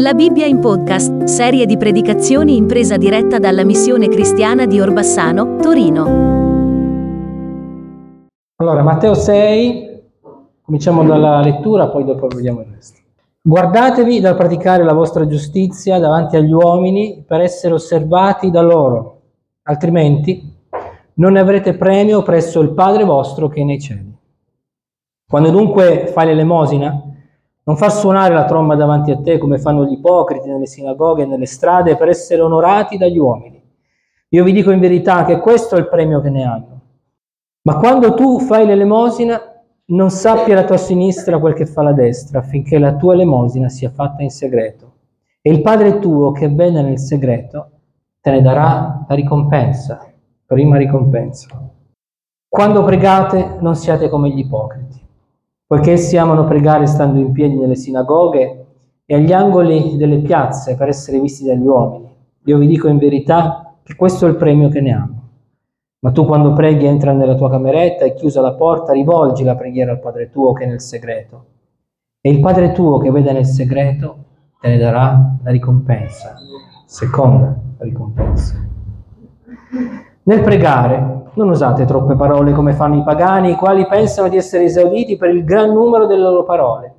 La Bibbia in podcast, serie di predicazioni in presa diretta dalla missione cristiana di Orbassano, Torino. Allora, Matteo 6, cominciamo dalla lettura, poi dopo vediamo il resto. Guardatevi dal praticare la vostra giustizia davanti agli uomini per essere osservati da loro, altrimenti non ne avrete premio presso il Padre vostro che è nei cieli. Quando dunque fai l'elemosina, non far suonare la tromba davanti a te come fanno gli ipocriti nelle sinagoghe e nelle strade per essere onorati dagli uomini. Io vi dico in verità che questo è il premio che ne hanno. Ma quando tu fai l'elemosina, non sappia la tua sinistra quel che fa la destra, affinché la tua elemosina sia fatta in segreto. E il Padre tuo che vede nel segreto te ne darà la ricompensa, prima ricompensa. Quando pregate non siate come gli ipocriti poiché essi amano pregare stando in piedi nelle sinagoghe e agli angoli delle piazze per essere visti dagli uomini. Io vi dico in verità che questo è il premio che ne hanno. Ma tu quando preghi entra nella tua cameretta e chiusa la porta, rivolgi la preghiera al Padre tuo che è nel segreto. E il Padre tuo che vede nel segreto te ne darà la ricompensa, seconda ricompensa. Nel pregare non usate troppe parole come fanno i pagani, i quali pensano di essere esauditi per il gran numero delle loro parole.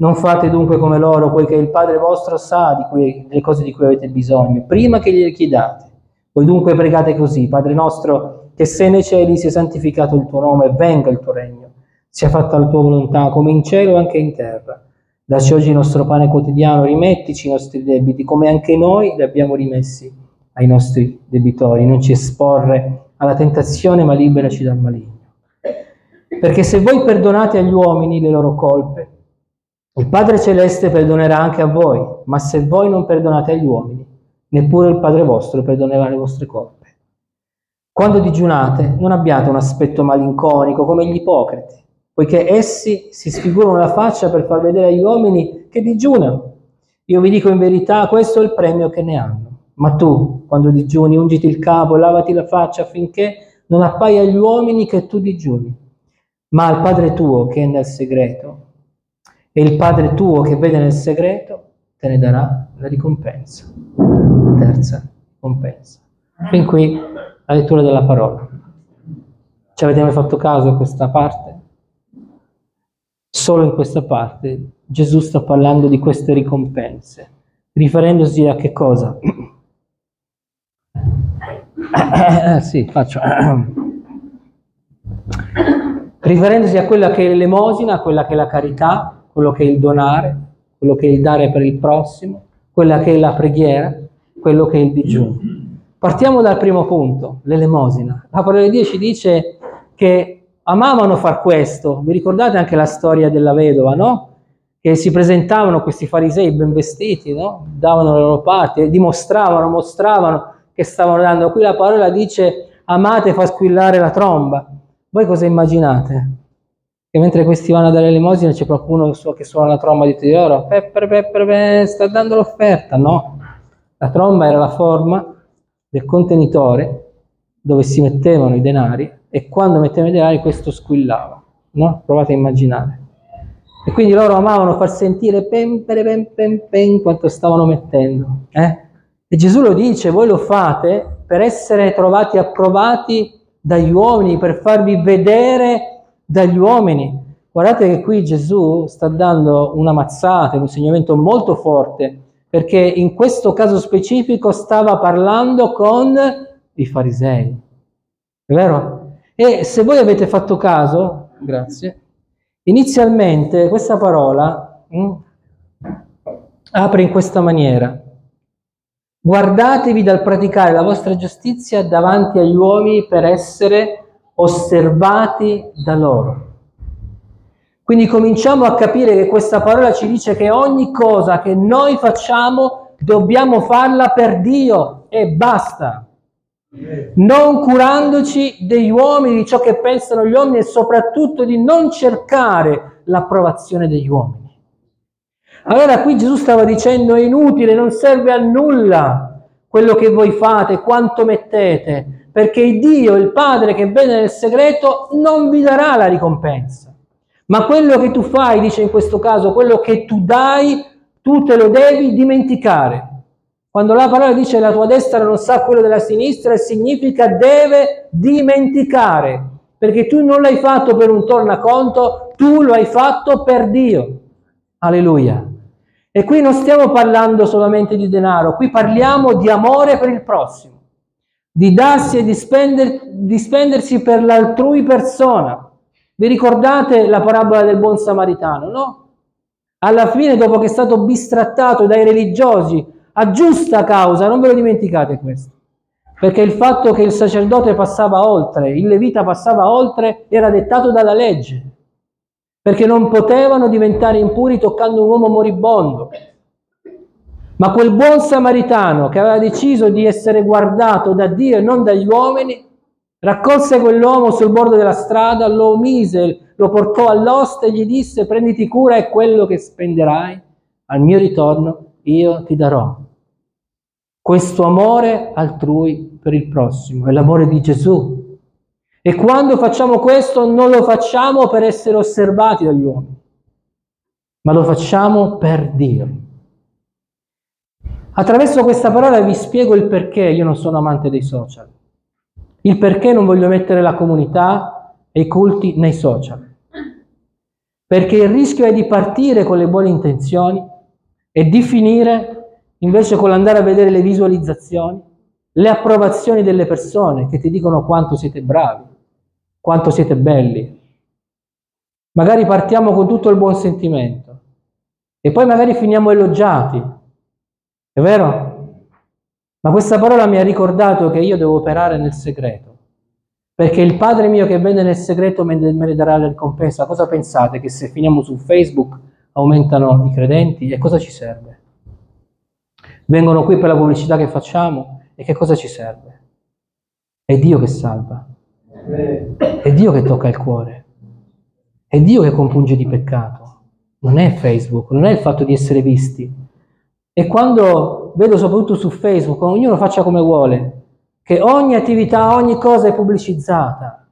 Non fate dunque come loro, poiché il Padre vostro sa di cui, delle cose di cui avete bisogno, prima che gliele chiedate. Voi dunque pregate così, Padre nostro, che sei nei cieli sia santificato il tuo nome, venga il tuo regno, sia fatta la tua volontà, come in cielo anche in terra. Dacci oggi il nostro pane quotidiano, rimettici i nostri debiti, come anche noi li abbiamo rimessi ai nostri debitori. Non ci esporre alla tentazione, ma liberaci dal maligno. Perché se voi perdonate agli uomini le loro colpe, il Padre Celeste perdonerà anche a voi, ma se voi non perdonate agli uomini, neppure il Padre vostro perdonerà le vostre colpe. Quando digiunate, non abbiate un aspetto malinconico come gli ipocriti, poiché essi si sfigurano la faccia per far vedere agli uomini che digiunano. Io vi dico in verità, questo è il premio che ne hanno. Ma tu, quando digiuni, ungiti il capo lavati la faccia affinché non appaia agli uomini che tu digiuni, ma al Padre tuo che è nel segreto. E il Padre tuo che vede nel segreto te ne darà la ricompensa. Terza ricompensa. Fin qui la lettura della parola. Ci avete mai fatto caso a questa parte? Solo in questa parte Gesù sta parlando di queste ricompense, riferendosi a che cosa? Eh, sì, faccio. Riferendosi a quella che è l'elemosina, quella che è la carità, quello che è il donare, quello che è il dare per il prossimo, quella che è la preghiera, quello che è il digiuno. Partiamo dal primo punto, l'elemosina. La parola di Dio ci dice che amavano far questo. Vi ricordate anche la storia della vedova, no? Che si presentavano questi farisei ben vestiti, no? Davano le loro parti, dimostravano, mostravano che stavano dando. Qui la parola dice amate fa squillare la tromba. Voi cosa immaginate? Che mentre questi vanno a dare l'elemosina c'è qualcuno che suona la tromba di tutti loro? Peppe, peppe, peppe, sta dando l'offerta. No, la tromba era la forma del contenitore dove si mettevano i denari e quando mettevano i denari questo squillava. No? Provate a immaginare. E quindi loro amavano far sentire pem, pem, pem, pem, quanto stavano mettendo. Eh? E Gesù lo dice, voi lo fate per essere trovati approvati dagli uomini, per farvi vedere dagli uomini. Guardate che qui Gesù sta dando una mazzata, un insegnamento molto forte, perché in questo caso specifico stava parlando con i farisei. È vero? E se voi avete fatto caso, grazie, inizialmente questa parola mh, mm, apre in questa maniera. Guardatevi dal praticare la vostra giustizia davanti agli uomini per essere osservati da loro. Quindi cominciamo a capire che questa parola ci dice che ogni cosa che noi facciamo dobbiamo farla per Dio e basta. Non curandoci degli uomini, di ciò che pensano gli uomini e soprattutto di non cercare l'approvazione degli uomini. Allora qui Gesù stava dicendo è inutile, non serve a nulla quello che voi fate, quanto mettete, perché Dio, il Padre che vede nel segreto, non vi darà la ricompensa. Ma quello che tu fai, dice in questo caso, quello che tu dai, tu te lo devi dimenticare. Quando la parola dice la tua destra non sa quello della sinistra, significa deve dimenticare, perché tu non l'hai fatto per un tornaconto, tu lo hai fatto per Dio. Alleluia. E qui non stiamo parlando solamente di denaro, qui parliamo di amore per il prossimo, di darsi e di, spender, di spendersi per l'altrui persona. Vi ricordate la parabola del buon samaritano, no? Alla fine, dopo che è stato bistrattato dai religiosi a giusta causa, non ve lo dimenticate questo, perché il fatto che il sacerdote passava oltre, il levita passava oltre, era dettato dalla legge, perché non potevano diventare impuri toccando un uomo moribondo. Ma quel buon samaritano che aveva deciso di essere guardato da Dio e non dagli uomini, raccolse quell'uomo sul bordo della strada, lo mise, lo portò all'oste e gli disse prenditi cura e quello che spenderai al mio ritorno io ti darò. Questo amore altrui per il prossimo è l'amore di Gesù. E quando facciamo questo non lo facciamo per essere osservati dagli uomini, ma lo facciamo per Dio. Attraverso questa parola vi spiego il perché io non sono amante dei social, il perché non voglio mettere la comunità e i culti nei social. Perché il rischio è di partire con le buone intenzioni e di finire invece con l'andare a vedere le visualizzazioni, le approvazioni delle persone che ti dicono quanto siete bravi, quanto siete belli. Magari partiamo con tutto il buon sentimento e poi magari finiamo elogiati. È vero? Ma questa parola mi ha ricordato che io devo operare nel segreto. Perché il Padre mio che vende nel segreto me ne darà la ricompensa. Cosa pensate? Che se finiamo su Facebook aumentano i credenti? E cosa ci serve? Vengono qui per la pubblicità che facciamo? E che cosa ci serve? È Dio che salva. È Dio che tocca il cuore. È Dio che compunge di peccato. Non è Facebook, non è il fatto di essere visti. E quando vedo soprattutto su Facebook, ognuno faccia come vuole, che ogni attività, ogni cosa è pubblicizzata,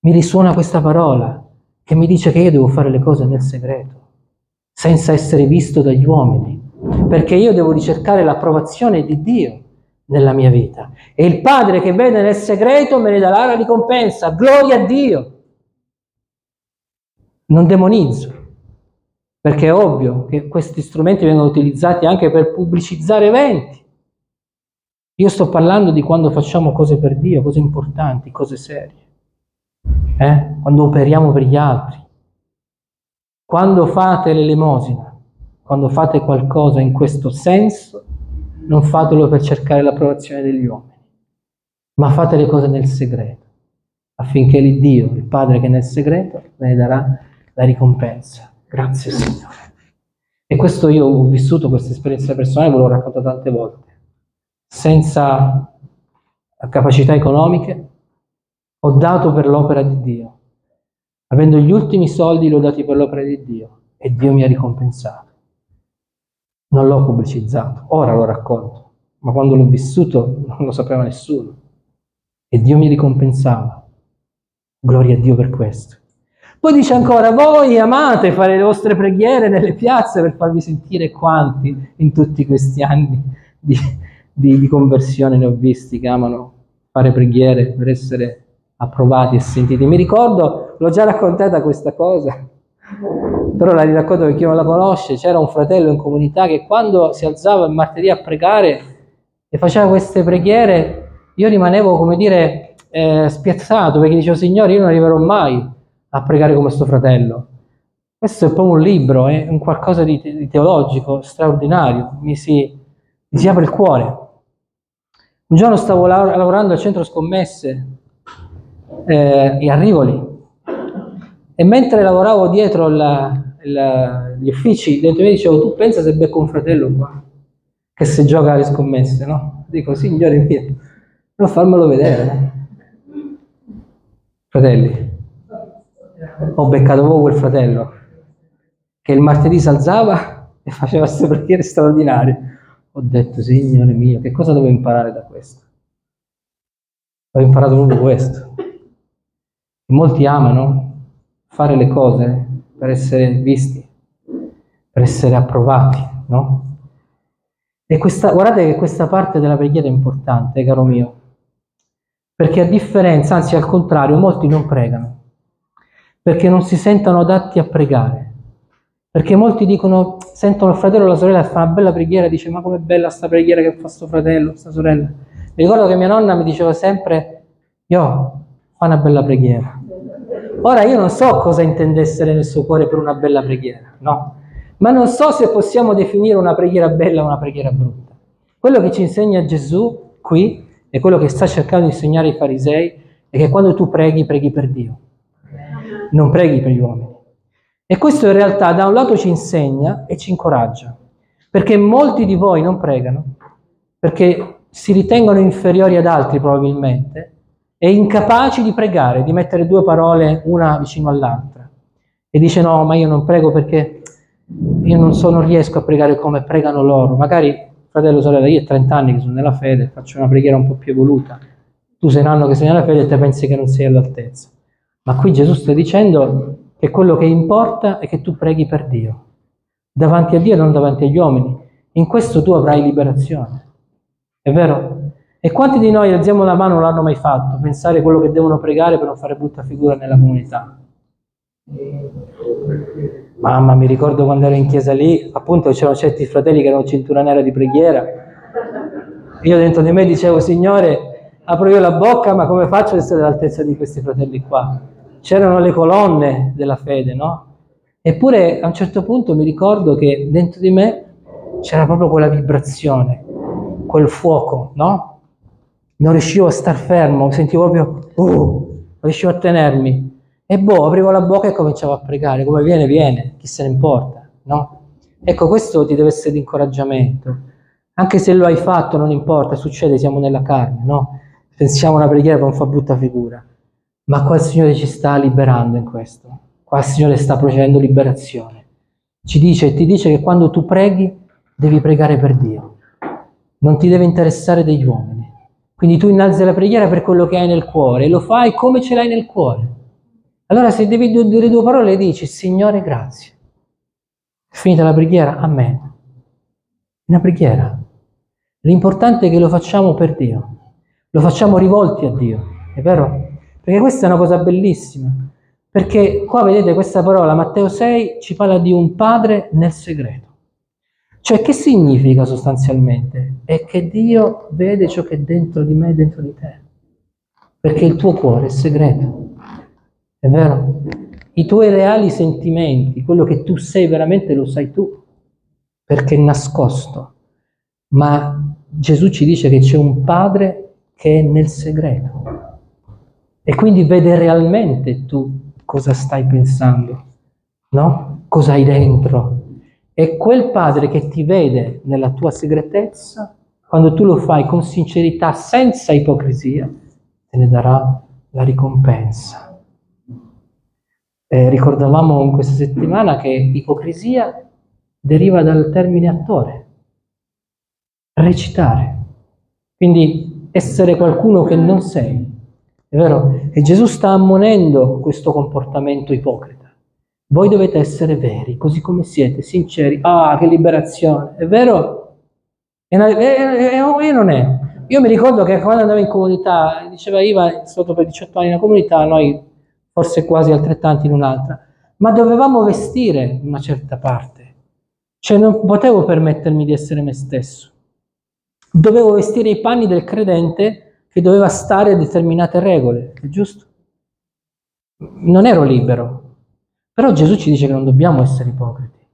mi risuona questa parola che mi dice che io devo fare le cose nel segreto, senza essere visto dagli uomini, perché io devo ricercare l'approvazione di Dio nella mia vita. E il Padre che vede nel segreto me ne darà la ricompensa. Gloria a Dio. Non demonizzo, perché è ovvio che questi strumenti vengono utilizzati anche per pubblicizzare eventi. Io sto parlando di quando facciamo cose per Dio, cose importanti, cose serie. Eh? Quando operiamo per gli altri. Quando fate l'elemosina, quando fate qualcosa in questo senso, non fatelo per cercare l'approvazione degli uomini, ma fate le cose nel segreto, affinché l'Iddio, il Padre che è nel segreto, ne darà la ricompensa. Grazie Signore. E questo io ho vissuto questa esperienza personale, ve l'ho raccontato tante volte senza capacità economiche, ho dato per l'opera di Dio. Avendo gli ultimi soldi l'ho dati per l'opera di Dio e Dio mi ha ricompensato. Non l'ho pubblicizzato, ora l'ho raccolto, ma quando l'ho vissuto non lo sapeva nessuno e Dio mi ricompensava. Gloria a Dio per questo. Poi dice ancora, voi amate fare le vostre preghiere nelle piazze per farvi sentire quanti in tutti questi anni di, di, di conversione ne ho visti che amano fare preghiere per essere approvati e sentiti. Mi ricordo, l'ho già raccontata questa cosa, però la riracconto per chi non la conosce, c'era un fratello in comunità che quando si alzava il martedì a pregare e faceva queste preghiere, io rimanevo, come dire, eh, spiazzato, perché dicevo, Signore, io non arriverò mai a pregare come questo fratello. Questo è proprio un libro, è un qualcosa di, teologico straordinario, mi si, mi si apre il cuore. Un giorno stavo lavorando al centro scommesse eh, e a Rivoli e mentre lavoravo dietro la, la, gli uffici, dentro mi dicevo tu pensa se becco un fratello qua che se gioca alle scommesse, no? Dico signore mio, non farmelo vedere. Fratelli, ho beccato proprio quel fratello che il martedì si alzava e faceva queste preghiere straordinarie ho detto, Signore mio, che cosa devo imparare da questo? Ho imparato proprio questo. Molti amano fare le cose per essere visti, per essere approvati. no? E questa, guardate che questa parte della preghiera è importante, caro mio, perché a differenza, anzi al contrario, molti non pregano, perché non si sentono adatti a pregare, perché molti dicono, sentono il fratello o la sorella che fa una bella preghiera, dice ma com'è bella sta preghiera che fa sto fratello, sta sorella. Mi ricordo che mia nonna mi diceva sempre, io, fa una bella preghiera. Ora io non so cosa intendesse nel suo cuore per una bella preghiera, no? Ma non so se possiamo definire una preghiera bella o una preghiera brutta. Quello che ci insegna Gesù qui e quello che sta cercando di insegnare ai farisei è che quando tu preghi, preghi per Dio, non preghi per gli uomini. E questo in realtà da un lato ci insegna e ci incoraggia, perché molti di voi non pregano, perché si ritengono inferiori ad altri probabilmente, e incapaci di pregare, di mettere due parole una vicino all'altra. E dice no, ma io non prego perché io non, so, non riesco a pregare come pregano loro. Magari, fratello, sorella, io ho 30 anni che sono nella fede, faccio una preghiera un po' più evoluta. Tu sei un anno che sei nella fede e te pensi che non sei all'altezza. Ma qui Gesù sta dicendo che quello che importa è che tu preghi per Dio, davanti a Dio e non davanti agli uomini. In questo tu avrai liberazione. È vero? E quanti di noi alziamo la mano non l'hanno mai fatto? Pensare quello che devono pregare per non fare brutta figura nella comunità. Mamma, mi ricordo quando ero in chiesa lì, appunto c'erano certi fratelli che erano cintura nera di preghiera. Io dentro di me dicevo, Signore, apro io la bocca, ma come faccio ad essere all'altezza di questi fratelli qua? C'erano le colonne della fede, no? Eppure a un certo punto mi ricordo che dentro di me c'era proprio quella vibrazione, quel fuoco, no? Non riuscivo a star fermo, sentivo proprio, uh, non riuscivo a tenermi. E boh, aprivo la bocca e cominciavo a pregare, come viene, viene, chi se ne importa, no? Ecco, questo ti deve essere di incoraggiamento. Anche se lo hai fatto, non importa, succede, siamo nella carne, no? Pensiamo una preghiera per non fa brutta figura. Ma qua il Signore ci sta liberando in questo. Qua il Signore sta procedendo liberazione. Ci dice, ti dice che quando tu preghi, devi pregare per Dio. Non ti deve interessare degli uomini. Quindi tu innalzi la preghiera per quello che hai nel cuore lo fai come ce l'hai nel cuore. Allora se devi dire due parole dici Signore grazie. Finita la preghiera, amen. Una preghiera. L'importante è che lo facciamo per Dio. Lo facciamo rivolti a Dio, è vero? Perché questa è una cosa bellissima. Perché qua vedete questa parola, Matteo 6, ci parla di un padre nel segreto. Cioè, che significa sostanzialmente? È che Dio vede ciò che è dentro di me dentro di te. Perché il tuo cuore è segreto. È vero? I tuoi reali sentimenti, quello che tu sei veramente lo sai tu, perché è nascosto. Ma Gesù ci dice che c'è un Padre che è nel segreto. E quindi vede realmente tu cosa stai pensando, no? Cosa hai dentro. E quel Padre che ti vede nella tua segretezza, quando tu lo fai con sincerità, senza ipocrisia, te ne darà la ricompensa. Eh, ricordavamo in questa settimana che ipocrisia deriva dal termine attore, recitare, quindi essere qualcuno che non sei. È vero? E Gesù sta ammonendo questo comportamento ipocrita. Voi dovete essere veri, così come siete, sinceri. Ah, che liberazione! È vero? E, non è. Io mi ricordo che quando andavo in comunità, diceva Iva, è stato per 18 anni in una comunità, noi forse quasi altrettanti in un'altra, ma dovevamo vestire una certa parte. Cioè non potevo permettermi di essere me stesso. Dovevo vestire i panni del credente che doveva stare a determinate regole, è giusto? Non ero libero. Però Gesù ci dice che non dobbiamo essere ipocriti,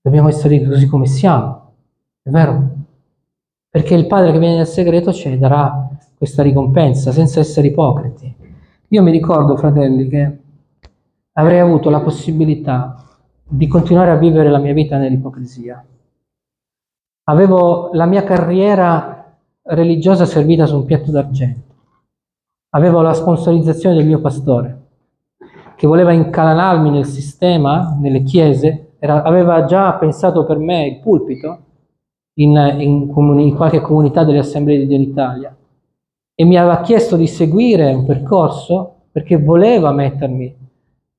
dobbiamo essere così come siamo, è vero? Perché il Padre che viene nel segreto ci darà questa ricompensa senza essere ipocriti. Io mi ricordo, fratelli, che avrei avuto la possibilità di continuare a vivere la mia vita nell'ipocrisia. Avevo la mia carriera religiosa servita su un piatto d'argento. Avevo la sponsorizzazione del mio pastore, che voleva incalanarmi nel sistema, nelle chiese, era, aveva già pensato per me il pulpito in, in, comuni, in qualche comunità delle assemblee di Dio in Italia e mi aveva chiesto di seguire un percorso perché voleva mettermi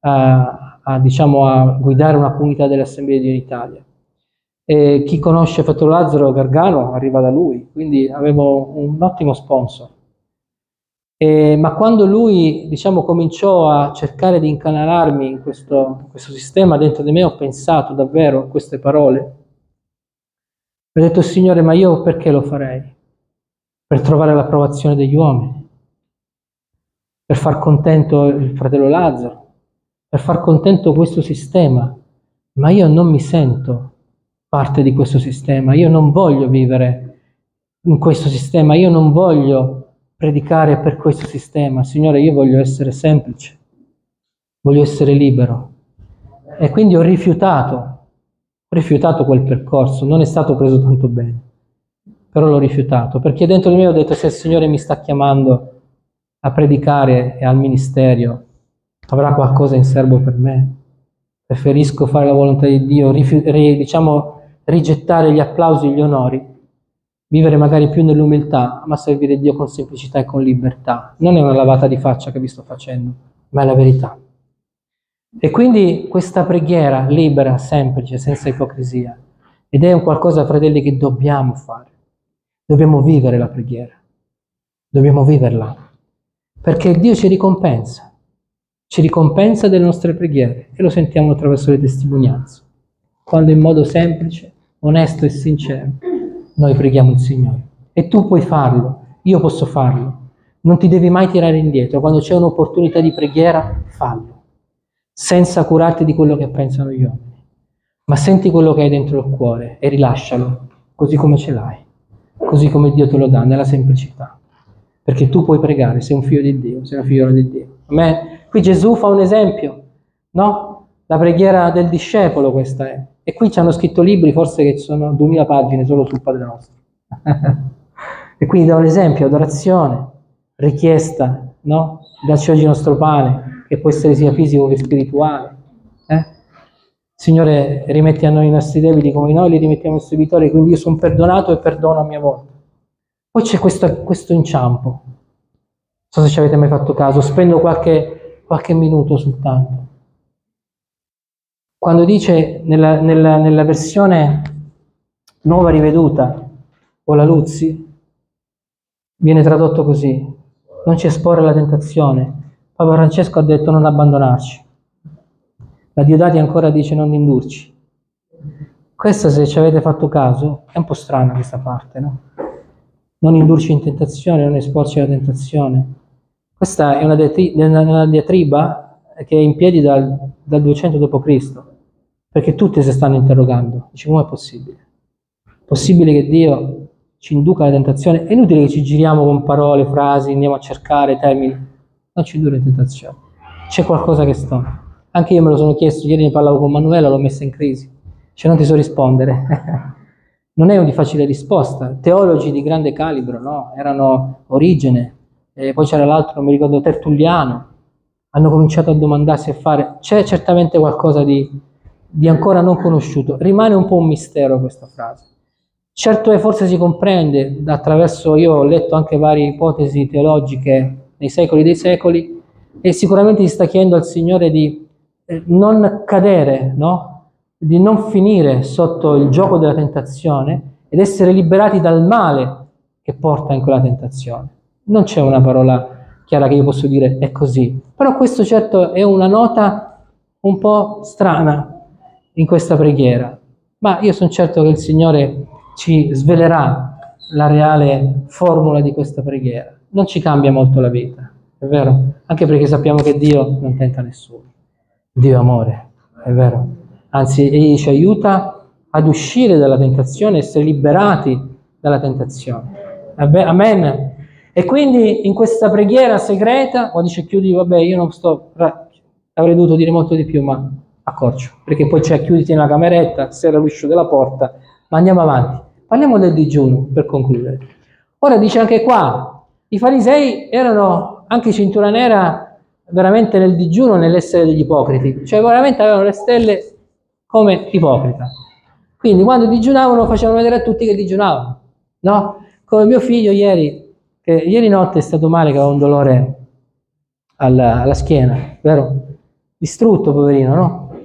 a, a, diciamo, a guidare una comunità dell'Assemblea di Dio in Italia. E chi conosce Fratello Lazzaro Gargano arriva da lui, quindi avevo un ottimo sponsor. E, ma quando lui, diciamo, cominciò a cercare di incanalarmi in questo, in questo sistema dentro di me, ho pensato davvero a queste parole. Ho detto, Signore, ma io perché lo farei? Per trovare l'approvazione degli uomini, per far contento il fratello Lazzaro, per far contento questo sistema, ma io non mi sento parte di questo sistema, io non voglio vivere in questo sistema, io non voglio predicare per questo sistema. Signore, io voglio essere semplice, voglio essere libero. E quindi ho rifiutato, ho rifiutato quel percorso, non è stato preso tanto bene, però l'ho rifiutato, perché dentro di me ho detto se il Signore mi sta chiamando a predicare e al ministero, avrà qualcosa in serbo per me. Preferisco fare la volontà di Dio, rifiut- diciamo, rigettare gli applausi gli onori vivere magari più nell'umiltà, ma servire Dio con semplicità e con libertà. Non è una lavata di faccia che vi sto facendo, ma è la verità. E quindi questa preghiera libera, semplice, senza ipocrisia, ed è un qualcosa, fratelli, che dobbiamo fare. Dobbiamo vivere la preghiera, dobbiamo viverla, perché Dio ci ricompensa, ci ricompensa delle nostre preghiere e lo sentiamo attraverso le testimonianze, quando in modo semplice, onesto e sincero noi preghiamo il Signore. E tu puoi farlo, io posso farlo. Non ti devi mai tirare indietro. Quando c'è un'opportunità di preghiera, fallo, senza curarti di quello che pensano gli uomini. Ma senti quello che hai dentro il cuore e rilascialo, così come ce l'hai, così come Dio te lo dà, nella semplicità. Perché tu puoi pregare, sei un figlio di Dio, sei una figliola di Dio. Amen. Qui Gesù fa un esempio, no? La preghiera del discepolo questa è. E qui ci hanno scritto libri, forse che sono 2000 pagine solo sul Padre nostro. e quindi da un esempio, adorazione, richiesta, no? Dacci oggi il nostro pane, che può essere sia fisico che spirituale. Eh? Signore, rimetti a noi i nostri debiti come noi li rimettiamo ai suoi vittori, quindi io sono perdonato e perdono a mia volta. Poi c'è questo, questo inciampo. Non so se ci avete mai fatto caso, spendo qualche, qualche minuto soltanto quando dice nella, nella, nella versione nuova riveduta o la Luzzi, viene tradotto così, non ci esporre alla tentazione. Papa Francesco ha detto non abbandonarci. La Diodati ancora dice non indurci. Questa, se ci avete fatto caso, è un po' strana questa parte, no? Non indurci in tentazione, non esporci alla tentazione. Questa è una, diatriba che è in piedi dal, dal 200 d.C. Perché tutti si stanno interrogando, dice come è possibile? Possibile che Dio ci induca alla tentazione? È inutile che ci giriamo con parole, frasi, andiamo a cercare termini. Non ci induce in tentazione. C'è qualcosa che sta. Anche io me lo sono chiesto, ieri ne parlavo con Manuela, l'ho messa in crisi. Cioè non ti so rispondere. non è una facile risposta. Teologi di grande calibro, no? Erano Origene, e poi c'era l'altro, non mi ricordo, Tertulliano. Hanno cominciato a domandarsi e fare. C'è certamente qualcosa di di ancora non conosciuto. Rimane un po' un mistero questa frase. Certo è, forse si comprende attraverso, io ho letto anche varie ipotesi teologiche nei secoli dei secoli, e sicuramente si sta chiedendo al Signore di eh, non cadere, no? di non finire sotto il gioco della tentazione ed essere liberati dal male che porta in quella tentazione. Non c'è una parola chiara che io posso dire è così, però questo certo è una nota un po' strana in questa preghiera, ma io sono certo che il Signore ci svelerà la reale formula di questa preghiera. Non ci cambia molto la vita, è vero? Anche perché sappiamo che Dio non tenta nessuno. Dio è amore, è vero? Anzi, Egli ci aiuta ad uscire dalla tentazione, essere liberati dalla tentazione. Amen. E quindi in questa preghiera segreta, quando dice chiudi, vabbè, io non sto, avrei dovuto dire molto di più, ma accorcio, perché poi c'è chiuditi nella cameretta, serra l'uscio della porta, ma andiamo avanti. Parliamo del digiuno per concludere. Ora dice anche qua, i farisei erano anche cintura nera veramente nel digiuno, nell'essere degli ipocriti, cioè veramente avevano le stelle come ipocrita. Quindi quando digiunavano facevano vedere a tutti che digiunavano, no? Come mio figlio ieri, che ieri notte è stato male, che aveva un dolore alla, alla schiena, vero? Distrutto, poverino, no?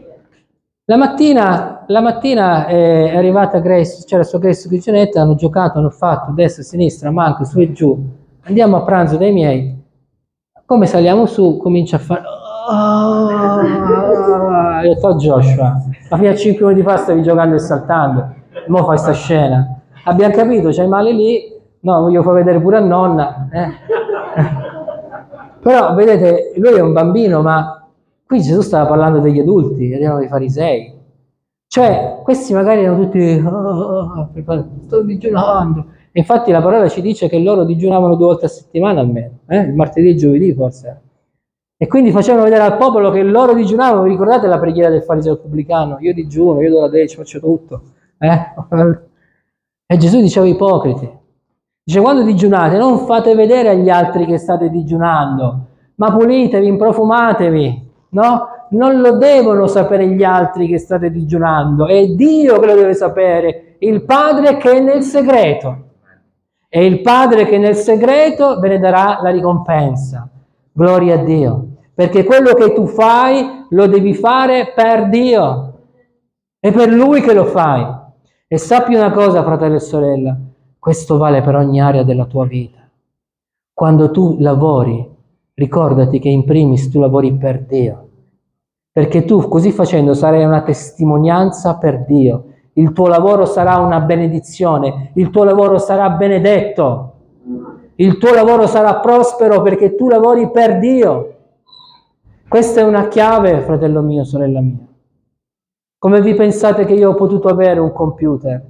La mattina la mattina è arrivata Grace, c'era sua Grace Cucinetta, hanno giocato, hanno fatto destra, sinistra, manco, su e giù. Andiamo a pranzo dai miei. Come saliamo su, comincia a fare... Oh, io ho detto Joshua, ma fino a 5 minuti fa stavi giocando e saltando, mo fai sta scena. Abbiamo capito, c'hai male lì, no, voglio far vedere pure a nonna. Eh. Però vedete, lui è un bambino, ma qui Gesù stava parlando degli adulti, erano dei farisei. Cioè, questi magari erano tutti, oh, oh, oh, sto digiunando. Infatti la parola ci dice che loro digiunavano due volte a settimana almeno, eh? il martedì e il giovedì forse. E quindi facevano vedere al popolo che loro digiunavano, vi ricordate la preghiera del fariseo pubblicano? Io digiuno, io do la decima, faccio tutto. Eh? E Gesù diceva ipocriti. Dice quando digiunate non fate vedere agli altri che state digiunando, ma pulitevi, improfumatevi, no? Non lo devono sapere gli altri che state digiunando, è Dio che lo deve sapere, il Padre che è nel segreto. E il Padre che nel segreto ve ne darà la ricompensa. Gloria a Dio. Perché quello che tu fai lo devi fare per Dio. È per Lui che lo fai. E sappi una cosa, fratello e sorella, questo vale per ogni area della tua vita. Quando tu lavori, ricordati che in primis tu lavori per Dio. Perché tu così facendo sarai una testimonianza per Dio il tuo lavoro sarà una benedizione, il tuo lavoro sarà benedetto, il tuo lavoro sarà prospero perché tu lavori per Dio. Questa è una chiave, fratello mio, sorella mia. Come vi pensate che io ho potuto avere un computer,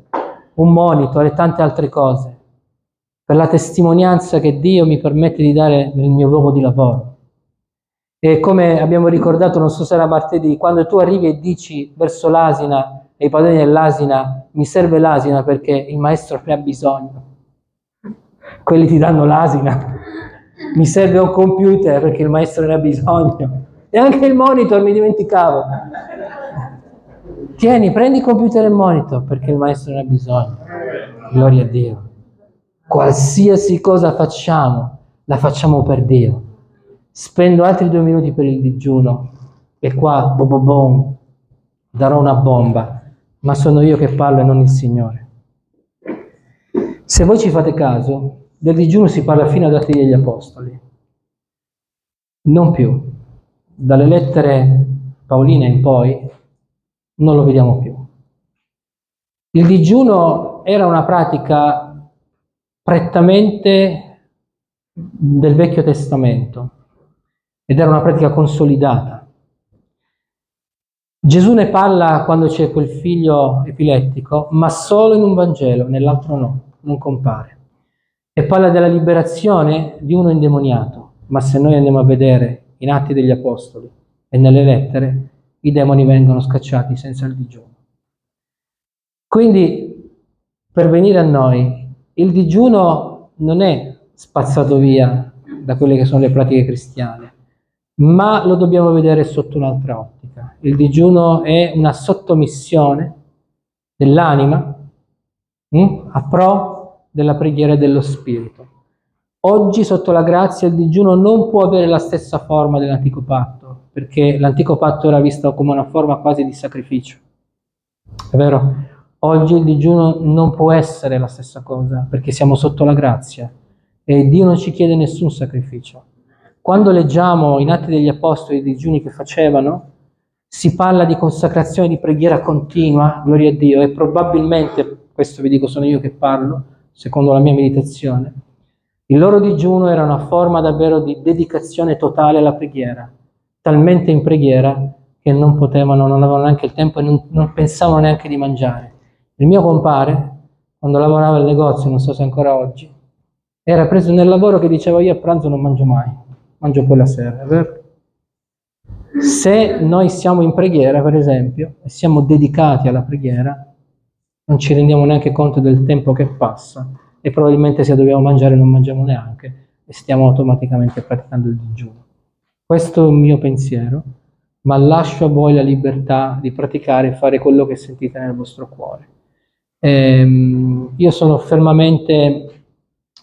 un monitor e tante altre cose? Per la testimonianza che Dio mi permette di dare nel mio luogo di lavoro. E come abbiamo ricordato, non so se era martedì, quando tu arrivi e dici verso l'asina, e i padroni dell'asina, mi serve l'asina perché il maestro ne ha bisogno. Quelli ti danno l'asina. Mi serve un computer perché il maestro ne ha bisogno. E anche il monitor, mi dimenticavo. Tieni, prendi il computer e il monitor perché il maestro ne ha bisogno. Gloria a Dio. Qualsiasi cosa facciamo, la facciamo per Dio. Spendo altri due minuti per il digiuno e qua, bo bo bom, darò una bomba ma sono io che parlo e non il Signore. Se voi ci fate caso, del digiuno si parla fino ad Atti degli Apostoli, non più. Dalle lettere Paoline in poi non lo vediamo più. Il digiuno era una pratica prettamente del Vecchio Testamento ed era una pratica consolidata. Gesù ne parla quando c'è quel figlio epilettico, ma solo in un Vangelo, nell'altro no, non compare. E parla della liberazione di uno indemoniato, ma se noi andiamo a vedere in Atti degli Apostoli e nelle lettere, i demoni vengono scacciati senza il digiuno. Quindi, per venire a noi, il digiuno non è spazzato via da quelle che sono le pratiche cristiane, ma lo dobbiamo vedere sotto un'altra ottica. Il digiuno è una sottomissione dell'anima hm, a pro della preghiera dello spirito. Oggi sotto la grazia il digiuno non può avere la stessa forma dell'antico patto, perché l'antico patto era visto come una forma quasi di sacrificio. È vero? Oggi il digiuno non può essere la stessa cosa, perché siamo sotto la grazia e Dio non ci chiede nessun sacrificio. Quando leggiamo in Atti degli Apostoli i digiuni che facevano, si parla di consacrazione di preghiera continua, gloria a Dio, e probabilmente, questo vi dico sono io che parlo, secondo la mia meditazione, il loro digiuno era una forma davvero di dedicazione totale alla preghiera, talmente in preghiera che non potevano, non avevano neanche il tempo e non, non pensavano neanche di mangiare. Il mio compare, quando lavorava al negozio, non so se ancora oggi, era preso nel lavoro che diceva io a pranzo non mangio mai mangio poi la sera? Se noi siamo in preghiera, per esempio, e siamo dedicati alla preghiera, non ci rendiamo neanche conto del tempo che passa e probabilmente se dobbiamo mangiare non mangiamo neanche e stiamo automaticamente praticando il digiuno. Questo è un mio pensiero, ma lascio a voi la libertà di praticare e fare quello che sentite nel vostro cuore. Ehm, io sono fermamente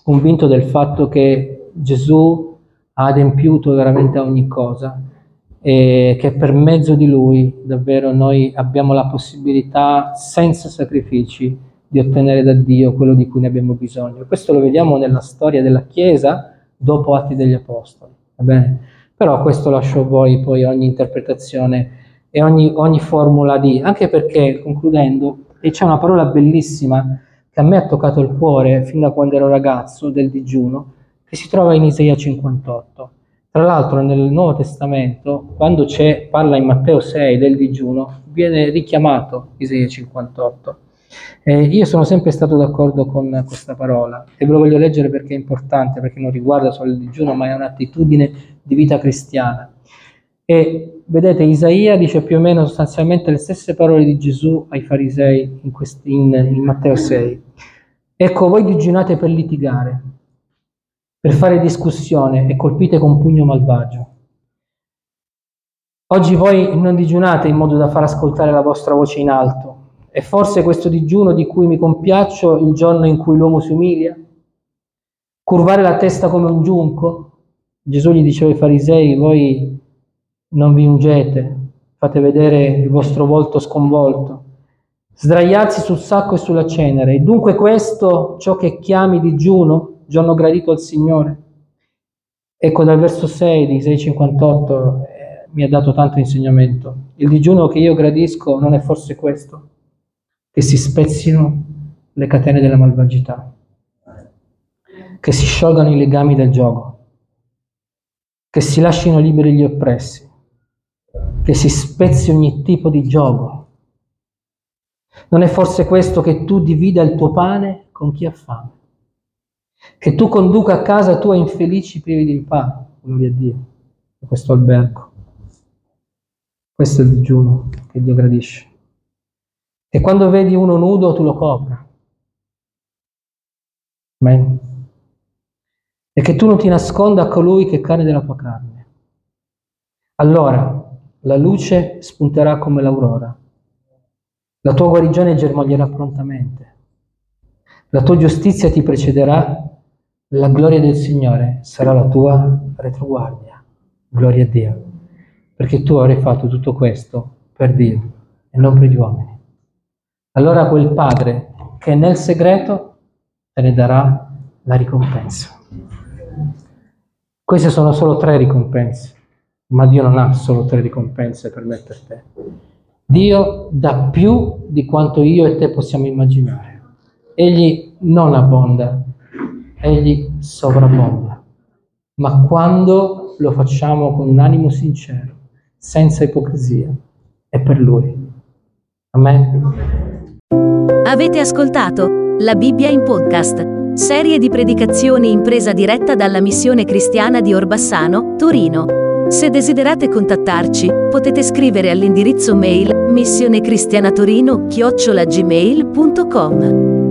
convinto del fatto che Gesù ha adempiuto veramente a ogni cosa e che per mezzo di lui davvero noi abbiamo la possibilità senza sacrifici di ottenere da Dio quello di cui ne abbiamo bisogno. Questo lo vediamo nella storia della Chiesa dopo Atti degli Apostoli. Va bene? Però questo lascio a voi poi ogni interpretazione e ogni, ogni formula di, anche perché concludendo, c'è una parola bellissima che a me ha toccato il cuore fin da quando ero ragazzo del digiuno, che si trova in Isaia 58. Tra l'altro nel Nuovo Testamento, quando parla in Matteo 6 del digiuno, viene richiamato Isaia 58. Eh, io sono sempre stato d'accordo con questa parola e ve lo voglio leggere perché è importante, perché non riguarda solo il digiuno, ma è un'attitudine di vita cristiana. E vedete, Isaia dice più o meno sostanzialmente le stesse parole di Gesù ai farisei in, questi, in, in Matteo 6. Ecco, voi digiunate per litigare, per fare discussione e colpite con pugno malvagio. Oggi voi non digiunate in modo da far ascoltare la vostra voce in alto, è forse questo digiuno di cui mi compiaccio il giorno in cui l'uomo si umilia? Curvare la testa come un giunco? Gesù gli diceva ai farisei, voi non vi ungete, fate vedere il vostro volto sconvolto, sdraiarsi sul sacco e sulla cenere. E dunque questo, ciò che chiami digiuno, giorno gradito al Signore? Ecco dal verso 6 di 658 eh, mi ha dato tanto insegnamento. Il digiuno che io gradisco non è forse questo? Che si spezzino le catene della malvagità, che si sciolgano i legami del gioco, che si lasciano liberi gli oppressi, che si spezzi ogni tipo di gioco. Non è forse questo che tu divida il tuo pane con chi ha fame? Che tu conduca a casa tua infelici privi di pane, gloria a Dio, in questo albergo. Questo è il digiuno che Dio gradisce. E quando vedi uno nudo tu lo copra. Amen. E che tu non ti nasconda a colui che cade della tua carne. Allora la luce spunterà come l'aurora. La tua guarigione germoglierà prontamente. La tua giustizia ti precederà. La gloria del Signore sarà la tua retroguardia. Gloria a Dio. Perché tu avrai fatto tutto questo per Dio e non per gli uomini allora quel padre che nel segreto te ne darà la ricompensa. Queste sono solo tre ricompense, ma Dio non ha solo tre ricompense per me e per te. Dio dà più di quanto io e te possiamo immaginare. Egli non abbonda, egli sovrabbonda. Ma quando lo facciamo con un animo sincero, senza ipocrisia, è per Lui. Amen. Avete ascoltato La Bibbia in podcast, serie di predicazioni in presa diretta dalla missione cristiana di Orbassano, Torino. Se desiderate contattarci, potete scrivere all'indirizzo mail missionecristianatorino-gmail.com.